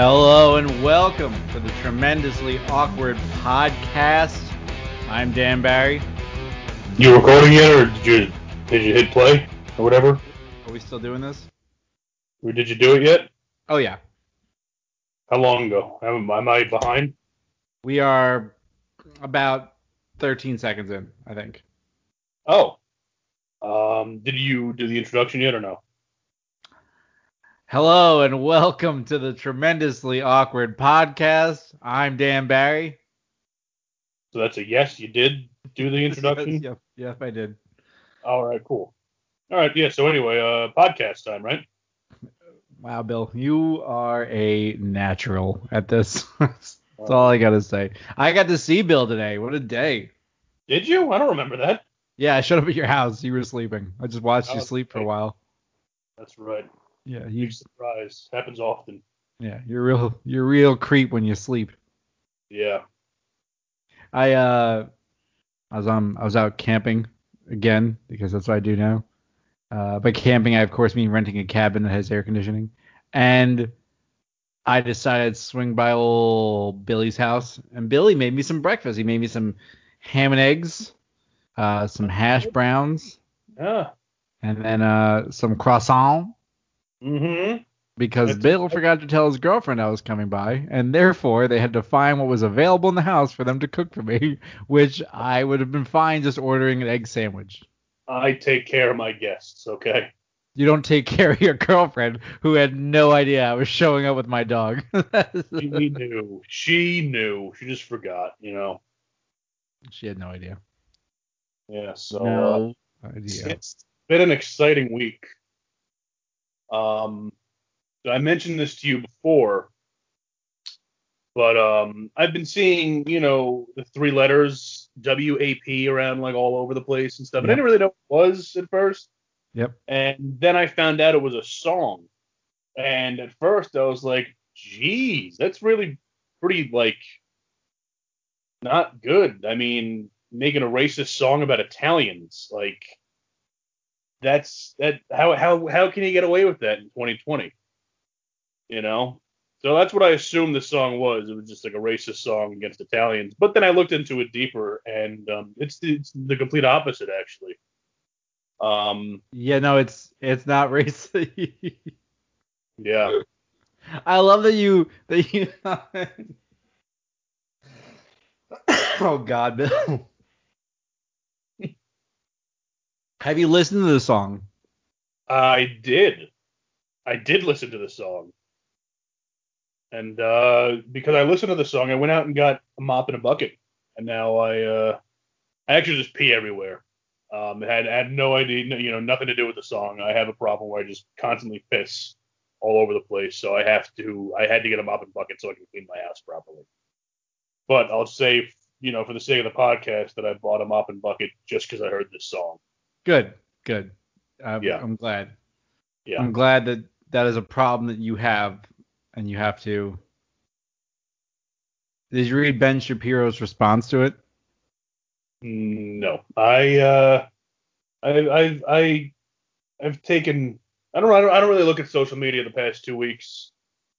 Hello and welcome to the tremendously awkward podcast. I'm Dan Barry. You recording yet, or did you did you hit play or whatever? Are we still doing this? Or did you do it yet? Oh yeah. How long ago? Am, am I behind? We are about 13 seconds in, I think. Oh. Um, did you do the introduction yet or no? Hello and welcome to the tremendously awkward podcast. I'm Dan Barry. So that's a yes. You did do the introduction. Yep, yep, I did. All right, cool. All right, yeah. So anyway, uh, podcast time, right? Wow, Bill, you are a natural at this. That's all I gotta say. I got to see Bill today. What a day. Did you? I don't remember that. Yeah, I showed up at your house. You were sleeping. I just watched you Oh, sleep for a while. That's right. Yeah, you. Big surprise. Happens often. Yeah, you're real. You're real creep when you sleep. Yeah. I uh, I was um, I was out camping again because that's what I do now. Uh, by camping, I of course mean renting a cabin that has air conditioning, and I decided to swing by old Billy's house, and Billy made me some breakfast. He made me some ham and eggs, uh, some hash browns, Yeah. and then uh, some croissant. Mm-hmm. because That's- Bill forgot to tell his girlfriend I was coming by, and therefore they had to find what was available in the house for them to cook for me, which I would have been fine just ordering an egg sandwich. I take care of my guests. Okay. You don't take care of your girlfriend who had no idea I was showing up with my dog. She knew. She knew. She just forgot. You know. she had no idea. Yeah. So. uh, no idea. It's been an exciting week. Um, I mentioned this to you before, but um, I've been seeing, you know, the three letters WAP around like all over the place and stuff. And I didn't really know what it was at first. Yep. And then I found out it was a song. And at first I was like, geez, that's really pretty like not good. I mean, making a racist song about Italians, like that's that how how how can you get away with that in 2020? You know? So that's what I assumed the song was. It was just like a racist song against Italians. But then I looked into it deeper, and um, it's it's the complete opposite actually. Um, Yeah, no, it's it's not racist. yeah. I love that you that you. oh God, Bill. Have you listened to the song? I did. I did listen to the song. And uh, because I listened to the song, I went out and got a mop and a bucket. And now I uh, I actually just pee everywhere. Um, had had no idea, you know, nothing to do with the song. I have a problem where I just constantly piss all over the place, so I have to. I had to get a mop and bucket so I can clean my house properly. But I'll say, you know, for the sake of the podcast, that I bought a mop and bucket just because I heard this song. Good, good. I'm, Yeah. I'm glad. Yeah. I'm glad that that is a problem that you have, and you have to. Did you read Ben Shapiro's response to it? No, I uh, I I I I've taken. I don't, I don't I don't really look at social media the past two weeks.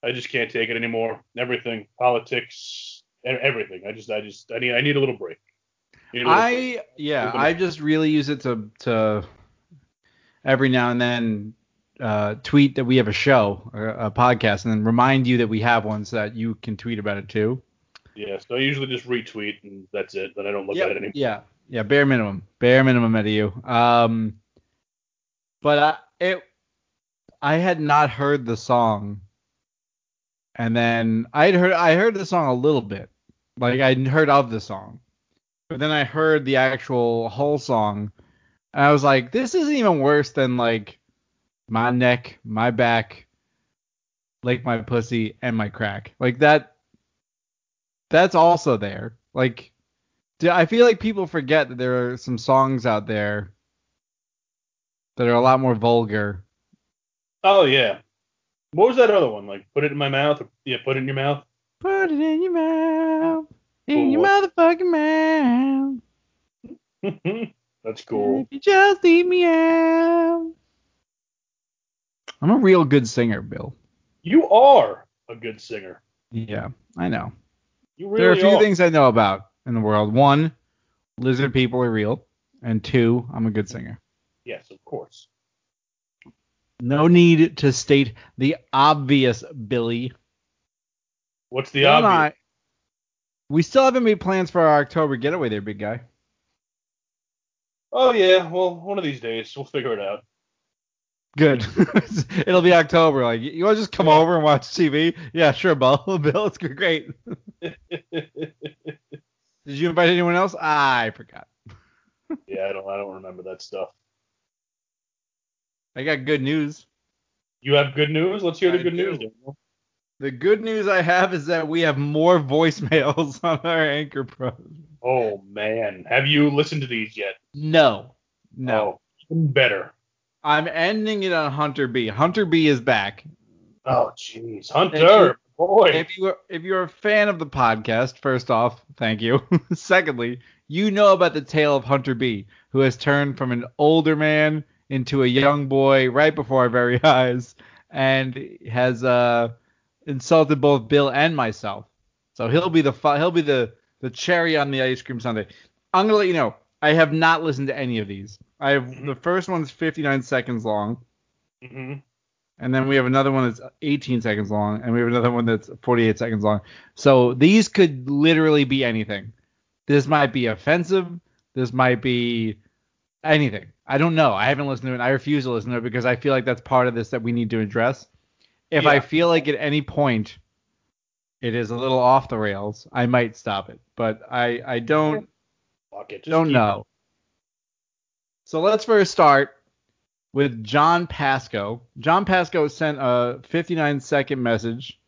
I just can't take it anymore. Everything, politics, everything. I just I just I need I need a little break. I yeah, I just really use it to to every now and then uh, tweet that we have a show, a, a podcast, and then remind you that we have one so that you can tweet about it too. yeah. So I usually just retweet and that's it. Then I don't look Yep, at it anymore. Yeah, yeah, bare minimum, bare minimum out of you. Um, but I it I had not heard the song, and then I'd heard I heard the song a little bit, like I'd heard of the song, but then I heard the actual whole song, and I was like, this isn't even worse than like my neck, my back, like my pussy, and my crack. Like that. That's also there. Like I feel like people forget that there are some songs out there that are a lot more vulgar. Oh yeah. What was that other one? Like put it in my mouth? Or, yeah, put it in your mouth. Put it in your mouth, in your motherfucking mouth. That's cool. If you just leave me out. I'm a real good singer, Bill. You are. a good singer. Yeah, I know. You really there are a few are. things I know about in the world. One, lizard people are real, and two, I'm a good singer. Yes, of course. No need to state the obvious, Billy. What's the Bill obvious? We still haven't made plans for our October getaway there, big guy. Oh yeah, well, one of these days we'll figure it out. Good. It'll be October. Like, you want to just come over and watch TV? Yeah, sure, Bill. Bill, it's great. Did you invite anyone else? I forgot. yeah, I don't, I don't remember that stuff. I got good news. You have good news? Let's hear the I good news. Daniel. The good news I have is that we have more voicemails on our Anchor Pro. Oh man, have you listened to these yet? No. No. Oh, better. I'm ending it on Hunter B. Hunter B is back. Oh jeez, If Hunter, boy. If you are if you're a fan of the podcast, first off, thank you. Secondly, you know about the tale of Hunter B, who has turned from an older man into a young boy right before our very eyes, and has uh, insulted both Bill and myself. So he'll be the fu- he'll be the the cherry on the ice cream sundae. I'm gonna let you know. I have not listened to any of these. I have Mhm. the first one's 59 seconds long. hmm And then we have another one that's 18 seconds long, and we have another one that's 48 seconds long. So these could literally be anything. This might be offensive. This might be anything. I don't know. I haven't listened to it. I refuse to listen to it because I feel like that's part of this that we need to address. If I feel like at any point it is a little off the rails, I might stop it. But I I don't Fuck it. Don't know. So let's first start with John Pasco. John Pasco sent a 59 second message.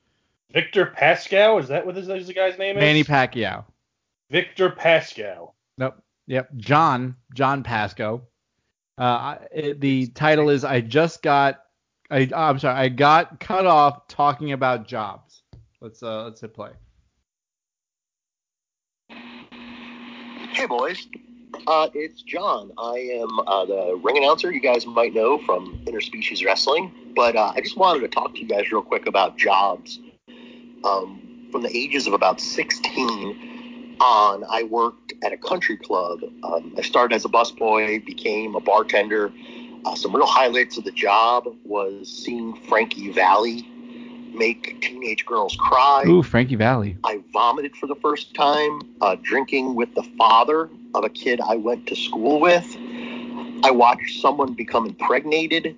Victor Pascal, is that what this is the guy's name is? Manny Pacquiao. Victor Pascal. Nope. Yep. John. John Pasco. Uh, it, the title is I just got. I, I'm sorry. I got cut off talking about jobs. Let's uh let's hit play. Hey, boys. Uh, it's John. I am uh, the ring announcer you guys might know from Interspecies Wrestling. But uh, I just wanted to talk to you guys real quick about jobs. Um, from the ages of about 16 on, I worked at a country club. Um, I started as a busboy, became a bartender. Uh, some real highlights of the job was seeing Frankie Valli make teenage girls cry. Ooh, Frankie Valli. I vomited for the first time uh, drinking with the father of a kid I went to school with. I watched someone become impregnated.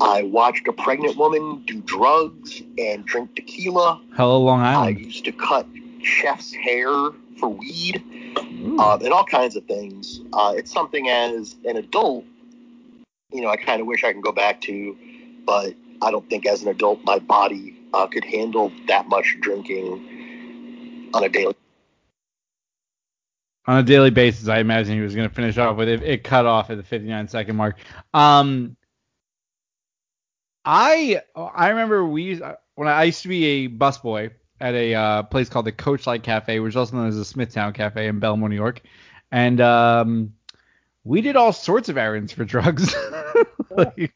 I watched a pregnant woman do drugs and drink tequila. Hello, Long Island. I used to cut chef's hair for weed uh, and all kinds of things. Uh, it's something as an adult, you know, I kind of wish I can go back to, but I don't think as an adult my body uh, could handle that much drinking on a daily. on a daily basis. I imagine he was going to finish off with it. It cut off at the 59 second mark. Um, I I remember we used, when I used to be a busboy at a uh, place called the Coachlight Cafe, which is also known as the Smithtown Cafe in Bellmore, New York, and um, we did all sorts of errands for drugs. Like,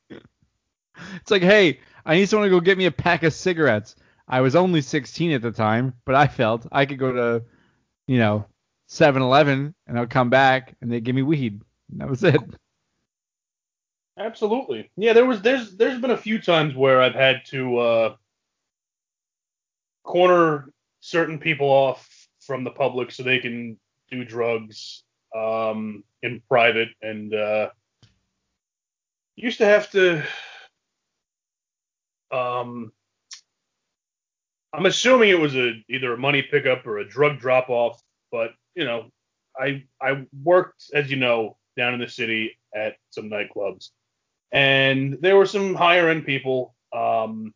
it's like, hey, I need someone to go get me a pack of cigarettes. I was only 16 at the time, but I felt I could go to, you know, 7-Eleven and I'll come back and they'd give me weed. And that was it. Absolutely. Yeah, there was there's there's been a few times where I've had to uh, corner certain people off from the public so they can do drugs um, in private, and uh, used to have to. Um, I'm assuming it was a either a money pickup or a drug drop off, but you know, I I worked as you know down in the city at some nightclubs and there were some higher end people. Um,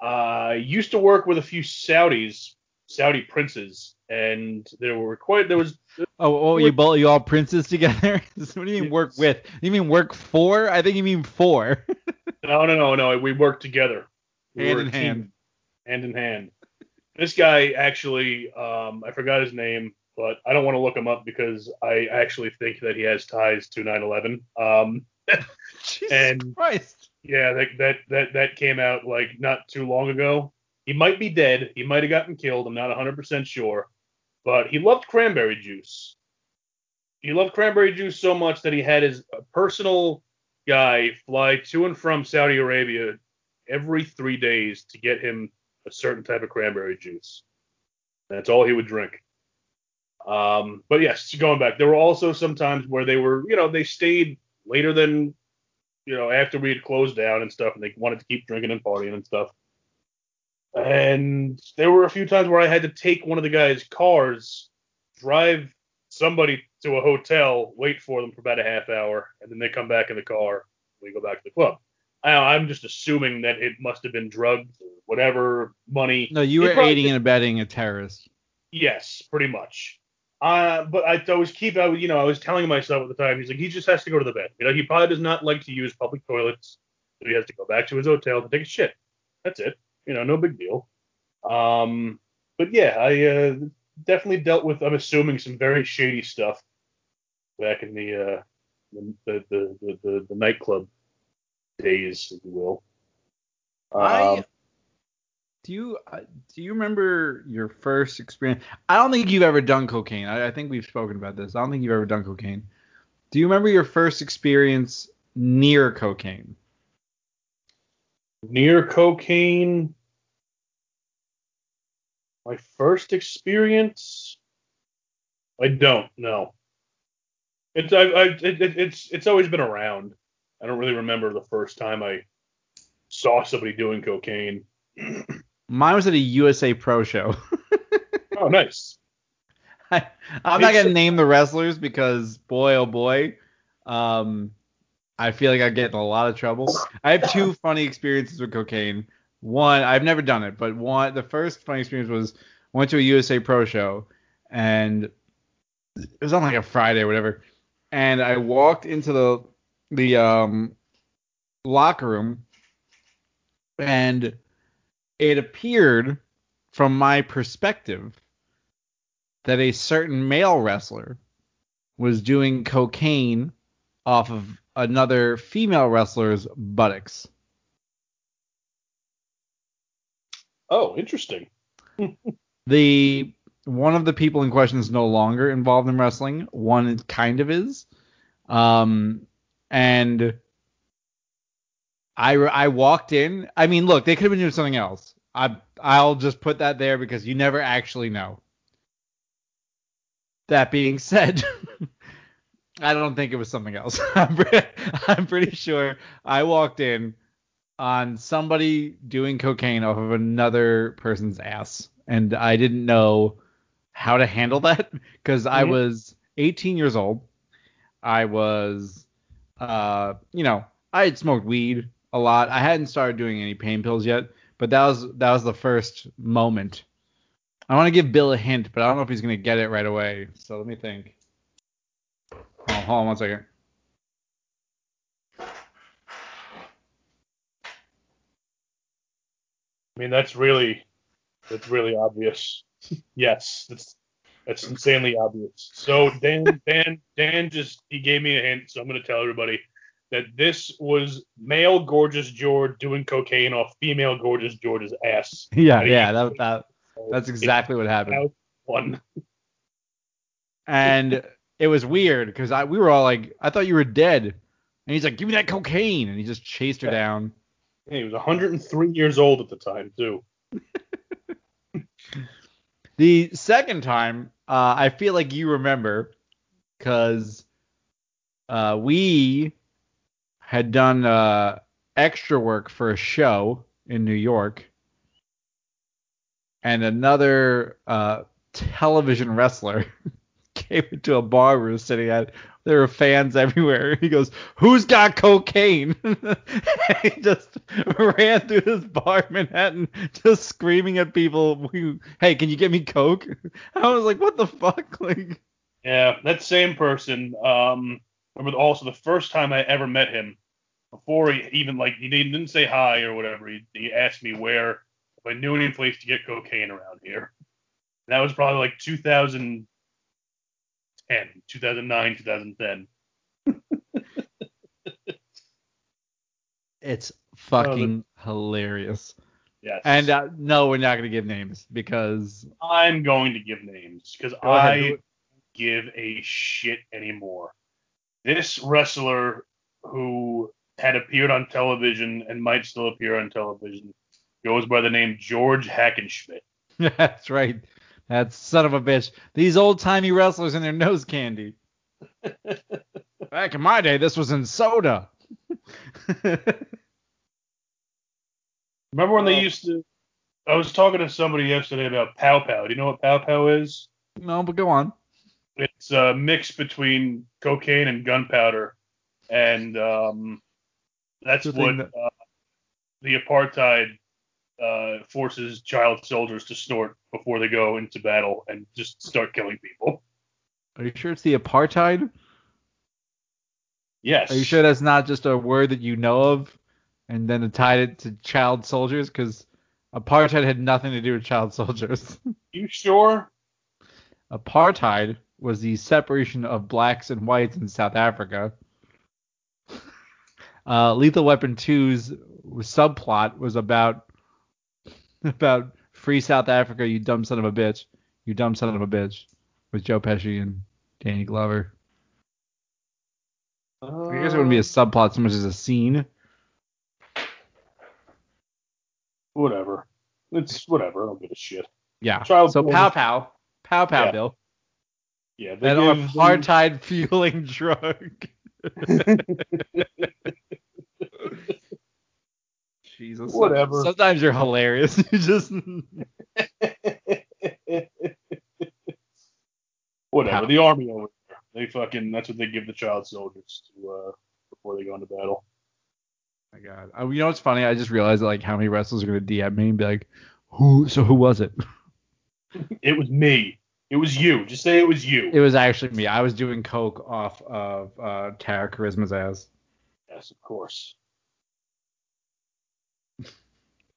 I used to work with a few Saudis, Saudi princes, and there were quite there was Oh, oh you both you all princes together? what do you mean work with? You mean work for? I think you mean for. no no no no we worked together We Hand in hand. hand in hand. This guy actually um, I forgot his name, but I don't want to look him up because I actually think that he has ties to 9/11. Um, Jesus And- Christ. Yeah, that that that that came out like not too long ago. He might be dead. He might have gotten killed. I'm not 100% sure. But he loved cranberry juice. He loved cranberry juice so much that he had his personal guy fly to and from Saudi Arabia every three days to get him a certain type of cranberry juice. That's all he would drink. Um, but yes, going back, there were also some times where they were, you know, they stayed later than, you know, after we had closed down and stuff, and they wanted to keep drinking and partying and stuff. And there were a few times where I had to take one of the guys' cars, drive somebody to a hotel, wait for them for about a half hour, and then they come back in the car. We go back to the club. I, I'm just assuming that it must have been drugs or whatever money. No, you He were aiding and abetting a terrorist. Yes, pretty much. Uh, but I always keep, I, was- you know, I was telling myself at the time, he's like, he just has to go to the bed. You know, he probably does not like to use public toilets, so he has to go back to his hotel to take a shit. That's it. You know, no big deal. Um, but yeah, I uh, definitely dealt with, I'm assuming, some very shady stuff back in the uh, the, the, the, the, the, nightclub days, if you will. I Um, do you uh, do you remember your first experience? I don't think you've ever done cocaine. I, I think we've spoken about this. I don't think you've ever done cocaine. Do you remember your first experience near cocaine? Near cocaine. My first experience? I don't know. It's I, I it, it, it's it's always been around. I don't really remember the first time i saw somebody doing cocaine. Mine was at a USA Pro show. oh nice. I, I'm not gonna name the wrestlers because boy oh boy, um, I feel like I get in a lot of trouble. I have two funny experiences with cocaine. One, I've never done it, but one, the first funny experience was I went to a USA Pro show, and it was on like a Friday or whatever, and I walked into the the um locker room, and it appeared from my perspective that a certain male wrestler was doing cocaine off of another female wrestler's buttocks. oh interesting The one of the people in question is no longer involved in wrestling. One kind of is. Um, and I I walked in. I mean, look, they could have been doing something else. I I'll just put that there because you never actually know. That being said, I don't think it was something else. I'm, pre- I'm pretty sure I walked in on somebody doing cocaine off of another person's ass, and I didn't know how to handle that because I Mhm. was 18 years old. I was, uh, you know, I had smoked weed a lot. I hadn't started doing any pain pills yet, but that was that was the first moment. I want to give Bill a hint, but I don't know if he's gonna get it right away. So let me think. Hold on one second. i mean that's really that's really obvious yes that's that's insanely obvious so dan dan dan just he gave me a hint so i'm going to tell everybody that this was male gorgeous george doing cocaine off female gorgeous george's ass Yeah, yeah, that, that that's exactly what happened. One And it was weird because I we were all like, I thought you were dead, and he's like, give me that cocaine, and he just chased her down. Yeah, he was 103 years old at the time too. The second time, uh, I feel like you remember, because uh, we had done uh, extra work for a show in New York, and another uh, television wrestler came into a bar we were sitting at. There were fans everywhere. He goes, "Who's got cocaine?" he just ran through this bar in Manhattan, just screaming at people, "Hey, can you get me coke?" I was like, "What the fuck?" Like, Yeah, that same person. Um, remember also the first time I ever met him, before he even like he didn't say hi or whatever. He, he asked me where if I knew any place to get cocaine around here. And that was probably like 2010, 2009, 2010. It's fucking hilarious. Yes. And uh, no, we're not gonna give names because I'm going to give names because Go ahead, I give a shit anymore. This wrestler who had appeared on television and might still appear on television goes by the name George Hackenschmidt. that's right. That's son of a bitch. These old timey wrestlers and their nose candy. Back in my day, this was in soda. Remember when they used to? I was talking to somebody yesterday about Pow Pow. Do you know what Pow Pow is? no, but go on. It's a mix between cocaine and gunpowder, and um, that's The what that- uh, the apartheid uh, forces child soldiers to snort before they go into battle and just start killing people. Are you sure it's the apartheid? Yes. Are you sure that's not just a word that you know of, and then tied it to child soldiers? Because apartheid had nothing to do with child soldiers. You sure? apartheid was the separation of blacks and whites in South Africa. Uh, Lethal Weapon 2's subplot was about about free South Africa, you dumb son of a bitch, you dumb son of a bitch, with Joe Pesci and Danny Glover. I guess it wouldn't be a uh, subplot so much as a scene. whatever. It's whatever. I don't give a shit. Yeah. Child so pow pow, pow pow, Yeah. Bill, Yeah. They an give them- apartheid fueling drug. Jesus. Whatever. Sometimes you're hilarious. You just Whatever. Pow. The army over there. They fucking. That's what they give the child soldiers to uh, before they go into battle. my God. Uh, you know what's funny? I just realized like how many wrestlers are gonna DM me and be like, "Who? So who was it?" It was me. It was you. Just say it was you. It was actually me. I was doing coke off of uh, Tara Charisma's ass. yes, of course.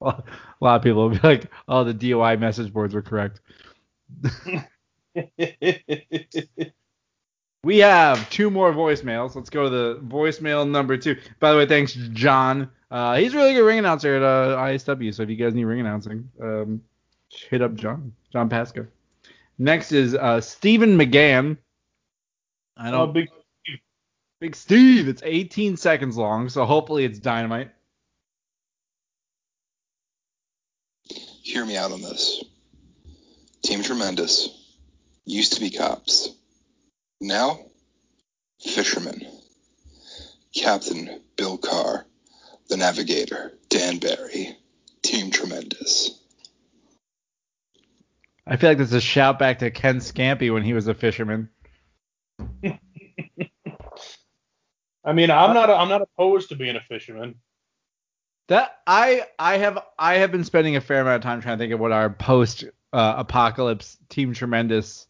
A lot of people will be like, "Oh, the DOI message boards were correct." We have two more voicemails. Let's go to the voicemail number two. By the way, thanks, John. Uh, he's a really good ring announcer at uh, ISW. So if you guys need ring announcing, um, hit up John, John Pasco. Next is uh, Stephen McGann. I Oh, don't. big. Big Steve. It's 18 seconds long, so hopefully it's dynamite. Hear me out on this. Team Tremendous used to be cops. Now, fishermen. Captain Bill Carr, the navigator, Dan Barry, Team Tremendous. I feel like this is a shout back to Ken Scampi when he was a fisherman. I mean, I'm not. I'm not opposed to being a fisherman. That I I have I have been spending a fair amount of time trying to think of what our post uh, apocalypse team tremendous.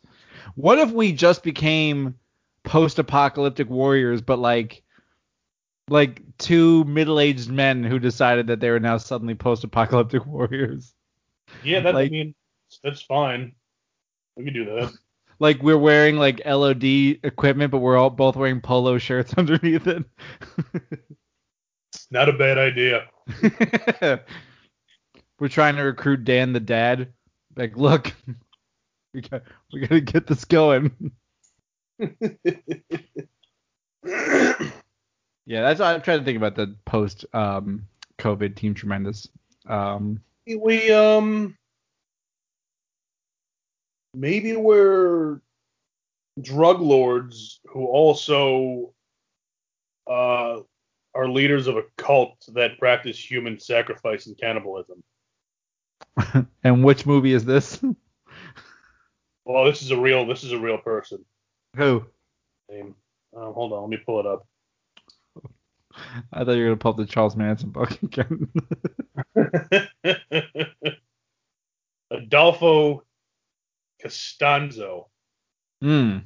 What if we just became post apocalyptic warriors, but like like two middle aged men who decided that they were now suddenly post apocalyptic warriors. Yeah, that. I mean, that's fine. We can do that. Like we're wearing like LOD equipment, but we're all both wearing polo shirts underneath it. Not a bad idea. we're trying to recruit Dan the dad. Like, look, we got we gotta get this going. Yeah, that's I'm trying to think about the post um COVID team tremendous. Um we um maybe we're drug lords who also uh are leaders of a cult that practice human sacrifice and cannibalism. and which movie is this? Well, this is a real this is a real person. Who? Name. Um, hold on, let me pull it up. I thought you were gonna pull up the Charles Manson book again. Adolfo Constanzo. Hmm.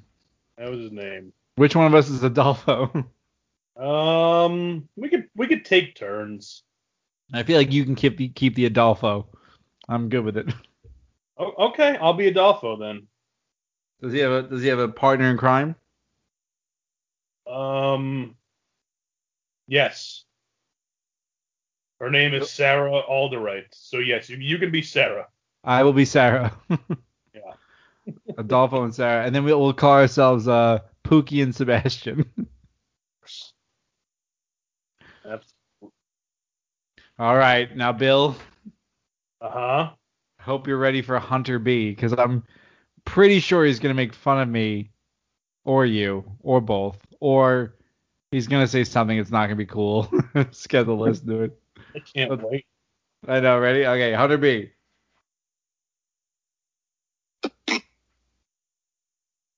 That was his name. Which one of us is Adolfo? Um, we could we could take turns. I feel like you can keep the keep the Adolfo. I'm good with it. O- okay, I'll be Adolfo then. Does he have a Does he have a partner in crime? Um, yes. Her name is Sarah Aldrete. So yes, you, you can be Sarah. I will be Sarah. Yeah. Adolfo and Sarah, and then we'll, we'll call ourselves uh, Pookie and Sebastian. That's All right, now Bill, uh huh. I hope you're ready for Hunter B, because I'm pretty sure he's gonna make fun of me, or you, or both, or he's gonna say something that's not gonna be cool. Schedule get the list to it. I can't wait. I know, ready? Okay, Hunter B.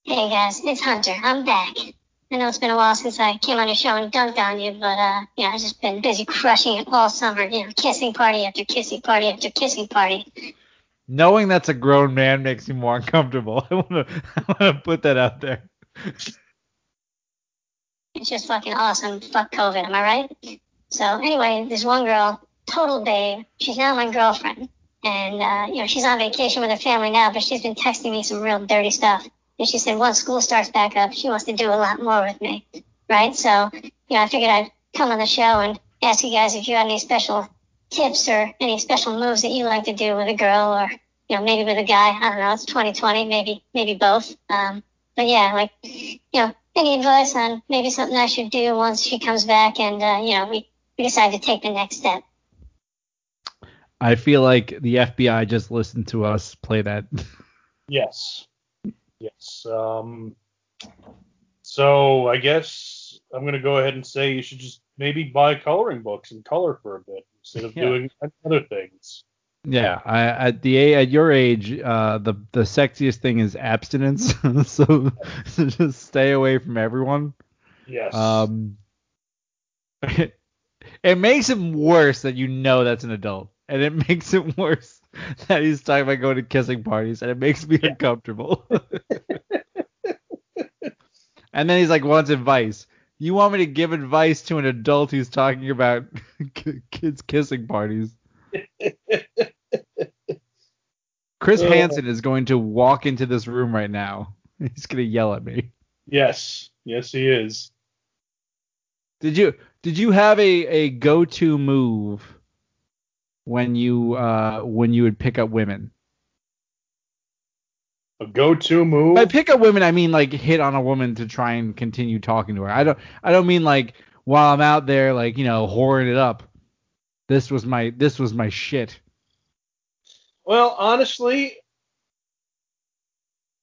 Hey guys, it's Hunter. I'm back. I know it's been a while since I came on your show and dunked on you, but uh, know, I've just been busy crushing it all summer. You know, kissing party after kissing party after kissing party. Knowing that's a grown man makes me more uncomfortable. I wanna, I wanna put that out there. It's just fucking awesome. Fuck COVID, am I right? So anyway, this one girl, total babe. She's now my girlfriend, and uh, you know, she's on vacation with her family now, but she's been texting me some real dirty stuff. And she said once school starts back up, she wants to do a lot more with me, right? So, you know, I figured I'd come on the show and ask you guys if you had any special tips or any special moves that you like to do with a girl or, you know, maybe with a guy. I don't know. It's 2020, maybe, maybe both. Um, but yeah, like, you know, any advice on maybe something I should do once she comes back and, uh, you know, we, we decide to take the next step. I feel like the FBI just listened to us play that. Yes. Yes. Um. So I guess I'm gonna go ahead and say you should just maybe buy coloring books and color for a bit instead of Yeah. doing other things. Yeah, I, at the at your age, uh, the the sexiest thing is abstinence. so, so just stay away from everyone. Yes. Um, it, it makes it worse that you know that's an adult, and it makes it worse that he's talking about going to kissing parties, and it makes me uncomfortable. and then he's like, wants advice. You want me to give advice to an adult who's talking about kids kissing parties? Chris Uh. Hansen is going to walk into this room right now. He's gonna yell at me. yes. Yes, he is. Did you did you have a, a go to move when you uh when you would pick up women? A go-to move. By pick up women, I mean like hit on a woman to try and continue talking to her. I don't I don't mean like while I'm out there like you know whoring it up. This was my this was my shit. Well, honestly,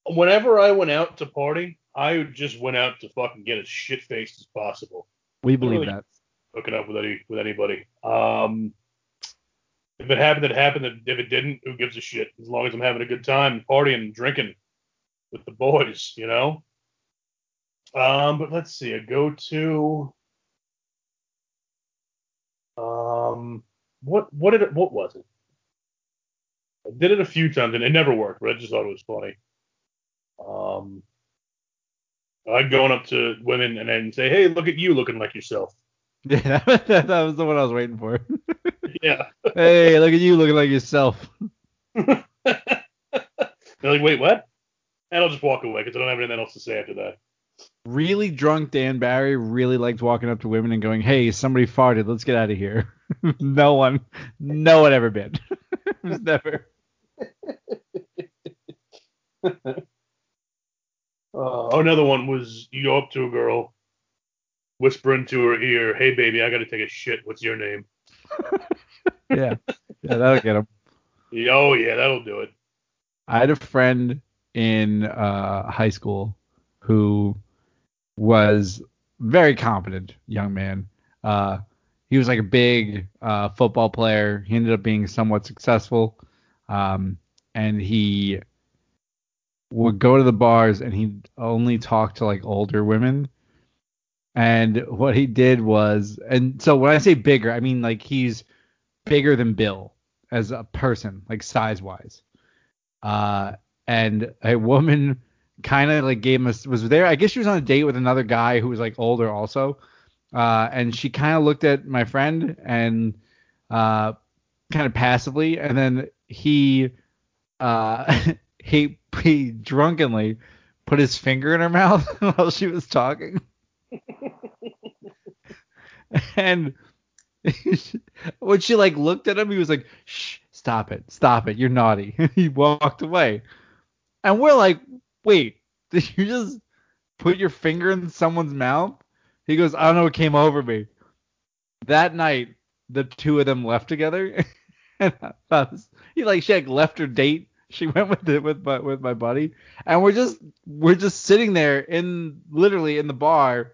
whenever I went out to party, I just went out to fucking get as shit faced as possible. We believe Really? that. hooking up with any with anybody. Um, if it happened, it happened. If it didn't, who gives a shit? As long as I'm having a good time, partying, drinking with the boys, you know. Um, but let's see, a go-to. Um, what what did it? What was it? I did it a few times and it never worked, but I just thought it was funny. Um, I'd going up to women and then say, "Hey, look at you looking like yourself." Yeah, that, that was the one I was waiting for. Yeah. hey, look at you looking like yourself. They're like, wait, what? And I'll just walk away because I don't have anything else to say after that. Really drunk Dan Barry really liked walking up to women and going, "Hey, somebody farted. Let's get out of here." no one, no one ever been. it was never. Uh, oh, another one was you go up to a girl, whisper into her ear, "Hey, baby, I got to take a shit. What's your name?" Yeah, yeah, that'll get him. Oh yeah, that'll do it. I had a friend in uh, high school who was very competent young man. Uh, he was like a big uh, football player. He ended up being somewhat successful, um, and he would go to the bars and he'd only talk to like older women. And what he did was, and so when I say bigger, I mean like he's bigger than Bill as a person, like size wise. Uh, and a woman kind of like gave him was there. I guess she was on a date with another guy who was like older also. Uh, and she kind of looked at my friend and uh, kind of passively, and then he uh, he he drunkenly put his finger in her mouth while she was talking. and when she like looked at him, he was like, "Shh, stop it, stop it, you're naughty." he walked away, and we're like, "Wait, did you just put your finger in someone's mouth?" He goes, "I don't know what came over me." That night, the two of them left together, and was, he like she like left her date. She went with it with my with my buddy, and we're just we're just sitting there in literally in the bar.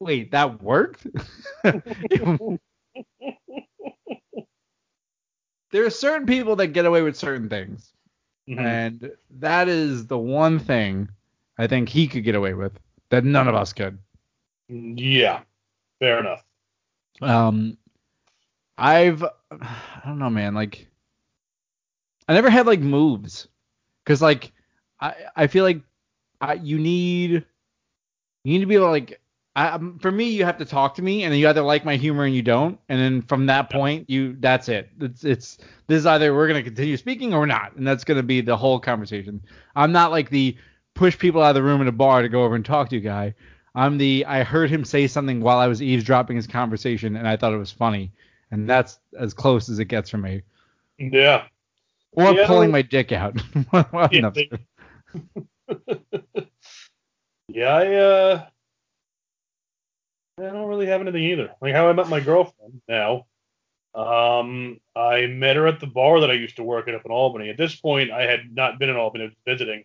Wait, that worked? there are certain people that get away with certain things, Mhm. and that is the one thing I think he could get away with that none of us could. Yeah, fair enough. Um, I've I don't know, man. Like, I never had like moves, cause like I I feel like I you need you need to be able to like I, um, for me you have to talk to me and then you either like my humor and you don't and then from that point you that's it. It's it's this is either we're gonna continue speaking or we're not and that's gonna be the whole conversation. I'm not like the push people out of the room in a bar to go over and talk to you guy. I'm the i heard him say something while i was eavesdropping his conversation and i thought it was funny and that's as close as it gets for me. Yeah. or Yeah. pulling my dick out. Yeah, Yeah, I uh I don't really have anything either. Like how I met my girlfriend now. Um I met her at the bar that I used to work at up in Albany. At this point I had not been in Albany, I was visiting.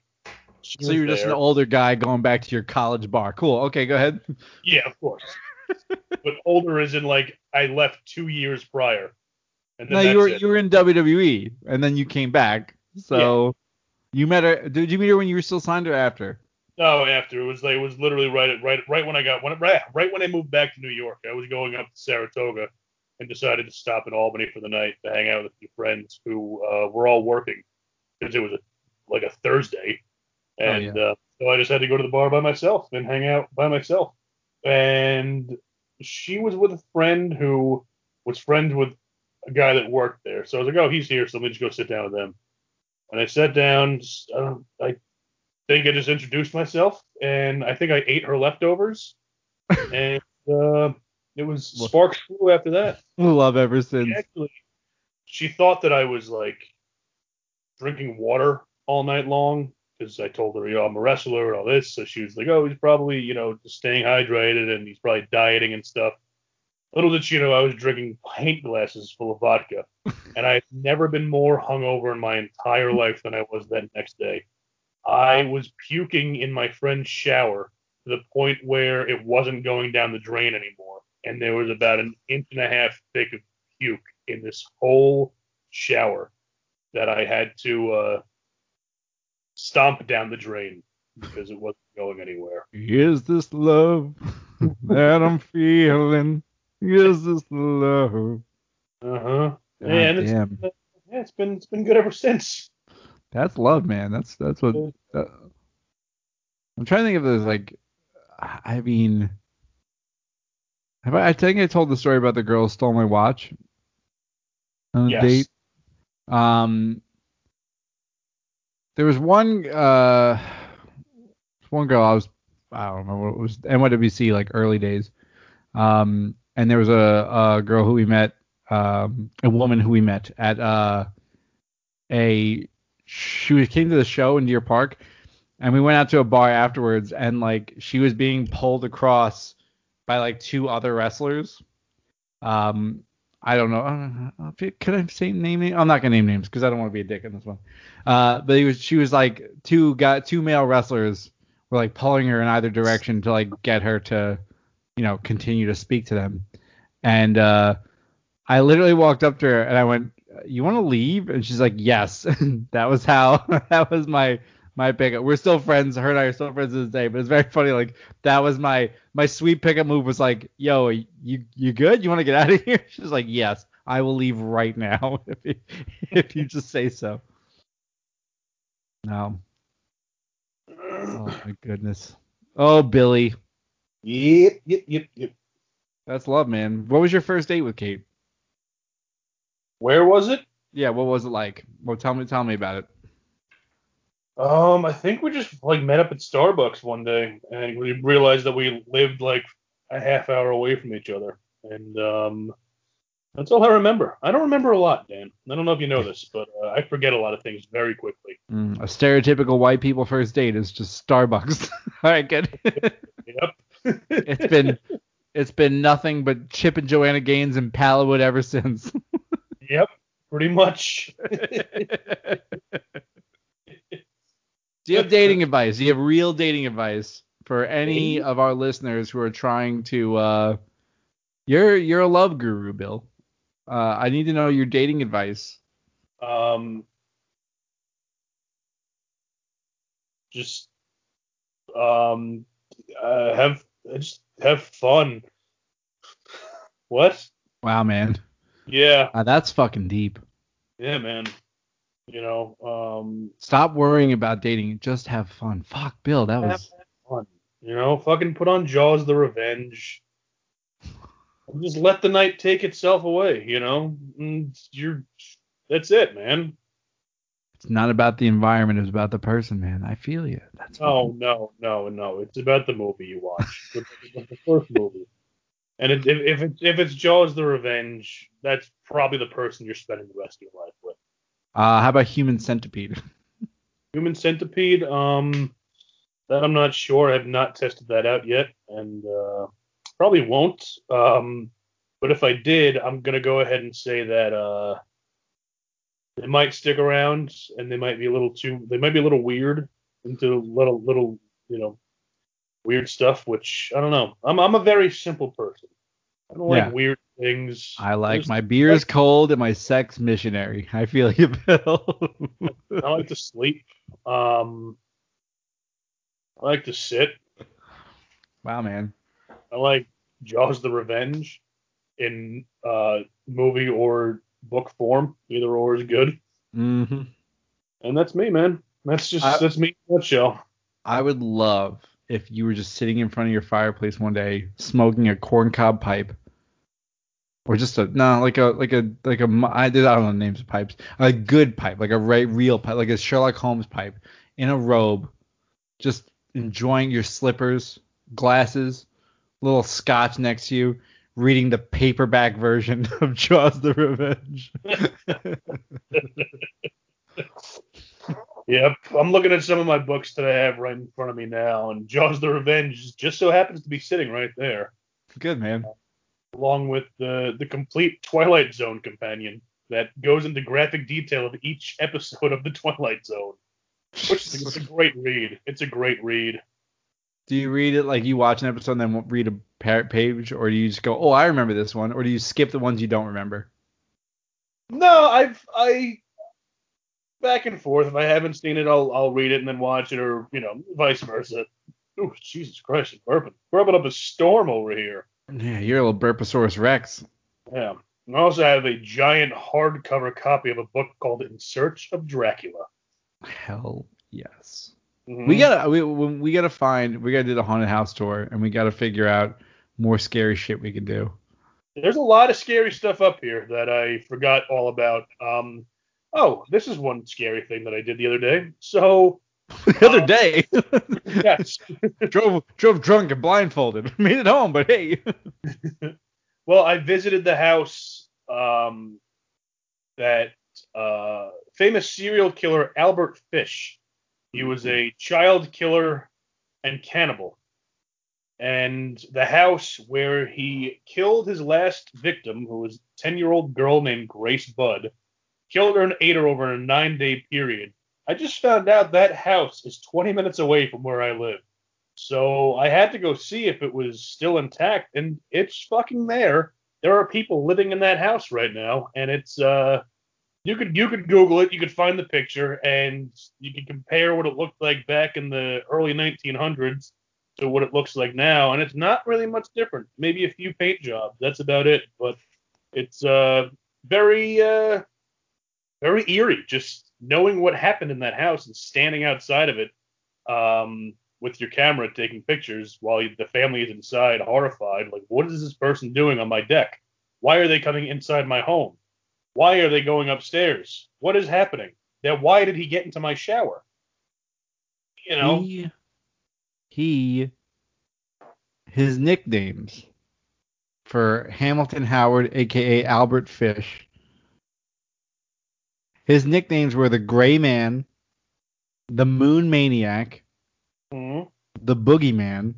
She so was you're just an older guy going back to your college bar cool okay go ahead Yeah, of course. but older is in like I left two years prior. And then No, you were it. you were in WWE and then you came back. So you met her. Did you meet her when you were still signed or after? No, after it was like it was literally right at right right when I got when right, right when I moved back to New York. I was going up to Saratoga and decided to stop in Albany for the night to hang out with a few friends who uh, were all working because it was a, like a Thursday, Oh, and uh, so I just had to go to the bar by myself and hang out by myself. And she was with a friend who was friends with a guy that worked there. So I was like, oh, he's here, so let me just go sit down with them. And I sat down. I don't, I think I just introduced myself, and I think I ate her leftovers, and uh, it was sparks flew after that. Love ever since. She actually, she thought that I was like drinking water all night long because I told her, you know, I'm a wrestler and all this. So she was like, oh, he's probably, you know, just staying hydrated and he's probably dieting and stuff. Little did she know I was drinking pint glasses full of vodka, and I had never been more hungover in my entire life than I was that next day. I was puking in my friend's shower to the point where it wasn't going down the drain anymore, and there was about an inch and a half thick of puke in this whole shower that I had to uh, stomp down the drain because it wasn't going anywhere. Is this love that I'm feeling? Is this love? Uh huh. And it's, damn. yeah, it's been it's been good ever since. That's love, man. That's that's what. Uh, I'm trying to think of this. Like, I mean, have I? I think I told the story about the girl who stole my watch on a Yes. date. Um, there was one uh, one girl I was I don't remember what it was NYWC like early days. Um, and there was a, a girl who we met, um, a woman who we met at uh, a she came to the show in Deer Park, and we went out to a bar afterwards, and like she was being pulled across by like two other wrestlers. Um, I don't know. Uh, could I say name? I'm not gonna name names because I don't want to be a dick in this one. Uh, but he was, she was like two got two male wrestlers were like pulling her in either direction to like get her to, you know, continue to speak to them. And uh, I literally walked up to her and I went, "You want to leave?" And she's like, "Yes." that was how that was my my pickup. We're still friends. Her and I are still friends to this day. But it's very funny. Like that was my my sweet pickup move. Was like, "Yo, you you good? You want to get out of here?" She's like, "Yes, I will leave right now if you, if you just say so." No. Oh my goodness. Oh Billy, Yep, yep, yep, yep. that's love, man. What was your first date with Kate? Where was it? Yeah, what was it like? Well, tell me, tell me about it. Um, I think we just like met up at Starbucks one day, and we realized that we lived like a half hour away from each other. and um, that's all I remember. I don't remember a lot, Dan. I don't know if you know this, but uh, I forget a lot of things very quickly. Mm, a stereotypical white people first date is just Starbucks. All right, good. Yep. it's been it's been nothing but Chip and Joanna Gaines and Paladwood ever since. Yep. Pretty much. Do you have dating advice? Do you have real dating advice for any of our listeners who are trying to? Uh, you're you're a love guru, Bill. Uh, I need to know your dating advice. um, just um, uh, have just have fun. What? Wow, man, Yeah, uh, that's fucking deep. yeah, man. You know, um, Stop worrying about dating. Just have fun. Fuck, Bill, that have was. fun. You know, fucking put on Jaws the Revenge. Just let the night take itself away. You know, and you're. That's it, man. It's not about the environment. It's about the person, man. I feel you. That's Oh no, no, no! It's about the movie you watch, the first movie. And it, if if it's if it's Jaws the Revenge, that's probably the person you're spending the rest of your life with. Uh, how about Human Centipede? Human Centipede, um, that I'm not sure. I have not tested that out yet, and uh, probably won't. Um, but if I did, I'm gonna go ahead and say that uh, they might stick around, and they might be a little too. They might be a little weird into little little you know weird stuff. Which I don't know. I'm I'm a very simple person. I don't Yeah. like weird things. I like just- my beer is cold and my sex missionary. I feel you, Bill. I like to sleep. Um, I like to sit. wow, man. I like Jaws the Revenge in uh, movie or book form. Either or is good. Mm-hmm. And that's me, man. That's just I- that's me in a nutshell. I would love if you were just sitting in front of your fireplace one day, smoking a corncob pipe, or just a no, like a like a like a I did I don't know the names of pipes, a good pipe, like a right real pipe, like a Sherlock Holmes pipe, in a robe, just enjoying your slippers, glasses, little scotch next to you, reading the paperback version of Jaws the Revenge. Yep. I'm looking at some of my books that I have right in front of me now, and Jaws the Revenge just so happens to be sitting right there, good man. along with the the complete Twilight Zone companion that goes into graphic detail of each episode of the Twilight Zone. Which is it's a great read. It's a great read. Do you read it like you watch an episode and then read a page, or do you just go, "Oh, I remember this one," or do you skip the ones you don't remember? No, I've I back and forth. If I haven't seen it, I'll I'll read it and then watch it, or you know, vice versa. Ooh, Jesus Christ, it's burping, burping up a storm over here. Yeah, you're a little Burposaurus Rex. Yeah. I also have a giant hardcover copy of a book called In Search of Dracula. Hell yes. Mhm. We gotta we we we gotta find we gotta do the haunted house tour and we gotta figure out more scary shit we can do. There's a lot of scary stuff up here that I forgot all about. Um, oh, this is one scary thing that I did the other day. So, the other day, yes. drove drove drunk and blindfolded, made it home, but hey, Well, I visited the house um, that uh, famous serial killer Albert Fish. He was a child killer and cannibal. And the house where he killed his last victim, who was a 10 year old girl named Grace Budd, and ate her over a nine day period. I just found out that house is 20 minutes away from where I live. So I had to go see if it was still intact, and it's fucking there. There are people living in that house right now, and it's uh, you could you could Google it, you could find the picture, and you could compare what it looked like back in the early 1900s to what it looks like now, and it's not really much different. Maybe a few paint jobs, that's about it. But it's uh very uh very eerie, just knowing what happened in that house and standing outside of it. Um, with your camera taking pictures while the family is inside horrified like what is this person doing on my deck why are they coming inside my home why are they going upstairs what is happening now why did he get into my shower you know he he his nicknames for Hamilton Howard, aka Albert Fish. His nicknames were the Gray Man, the Moon Maniac, hmm the Boogeyman,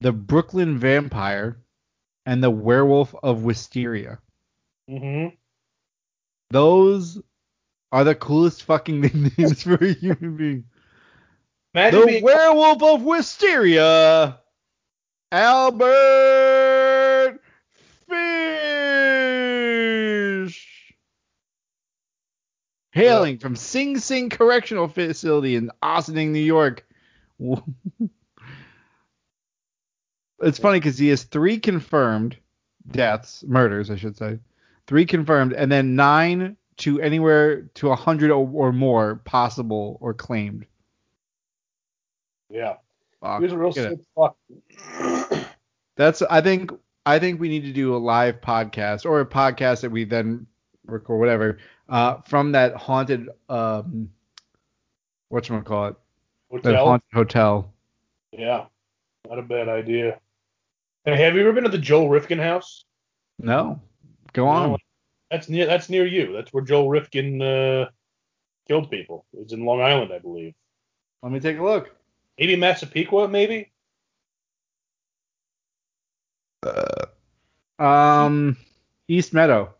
the Brooklyn Vampire, and the Werewolf of Wysteria. hmm Those are the coolest fucking nicknames for a human being. Imagine The being Werewolf of Wysteria, Albert Hailing from Sing Sing Correctional Facility in Ossining, New York. it's funny because he has three confirmed deaths, murders, I should say. Three confirmed, and then nine to anywhere to a hundred or, or more possible or claimed. yeah, Fuck, he was a real look at it. sick fuck. That's I think I think we need to do a live podcast or a podcast that we then record whatever uh, from that haunted um what you call it that Hotel. haunted hotel. Yeah, not a bad idea. Hey, have you ever been to the Joel Rifkin house? No, go on. No. That's near. That's near you. That's where Joel Rifkin uh, killed people. It's in Long Island, I believe. Let me take a look. Maybe Massapequa, maybe. Uh, Um, East Meadow,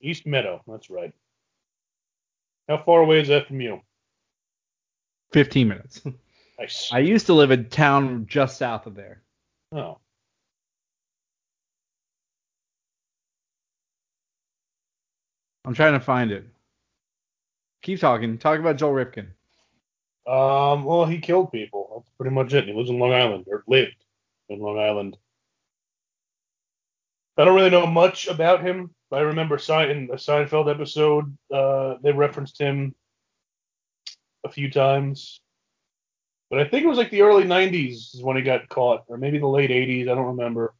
East Meadow. That's right. How far away is that from you? 15 minutes. Nice. I used to live in town just south of there. oh. I'm trying to find it. Keep talking. Talk about Joel Rifkin. Um. Well, he killed people. That's pretty much it. He lives in Long Island, or lived in Long Island. I don't really know much about him. But I remember in a Seinfeld episode, uh, they referenced him a few times. But I think it was like the early '90s is when he got caught, or maybe the late '80s. I don't remember.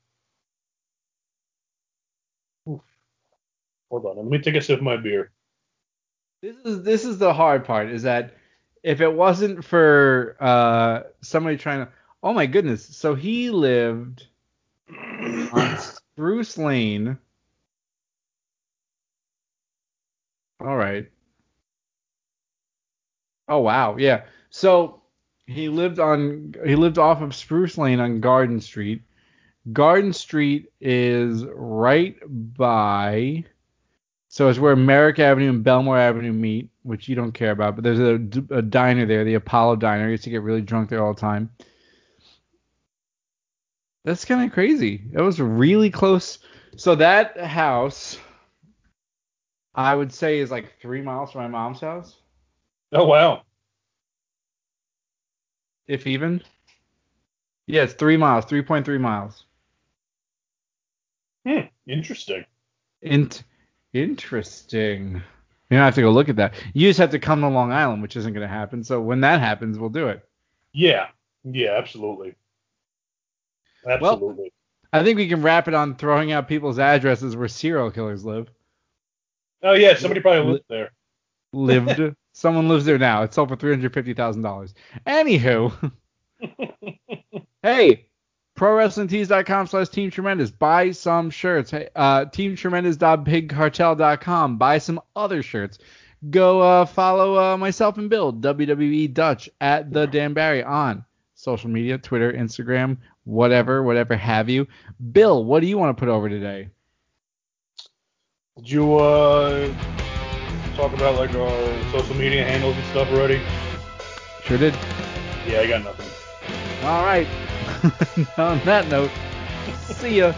Oof. Hold on, let me take a sip of my beer. This is this is the hard part is that if it wasn't for uh somebody trying to oh my goodness so he lived on Spruce Lane all right oh wow yeah so he lived on he lived off of Spruce Lane on Garden Street Garden Street is right by so it's where Merrick Avenue and Bellmore Avenue meet, which you don't care about, but there's a, a diner there, the Apollo Diner. I used to get really drunk there all the time. That's kind of crazy. That was really close. So that house, I would say, is like three miles from my mom's house, Oh wow. if even. Yeah, it's three miles, 3.3 miles. Hmm. Interesting. Int- interesting. You don't have to go look at that. You just have to come to Long Island, which isn't going to happen. So when that happens, we'll do it. Yeah. Yeah. Absolutely. Absolutely. I think we can wrap it on throwing out people's addresses where serial killers live. Oh yeah. Somebody probably lived there. Lived. Someone lives there now. It's sold for three hundred fifty thousand dollars. Anywho, hey, ProWrestlingTees.com slash Team Tremendous. Buy some shirts. Hey, uh, TeamTremendous.BigCartel.com. Buy some other shirts. Go uh, follow uh, myself and Bill, WWE Dutch, at the Dan Barry on social media, Twitter, Instagram, whatever, whatever have you. Bill, what do you want to put over today? Did you uh talk about like our social media handles and stuff already? Sure did. Yeah, I got nothing. All right. On that note, see ya.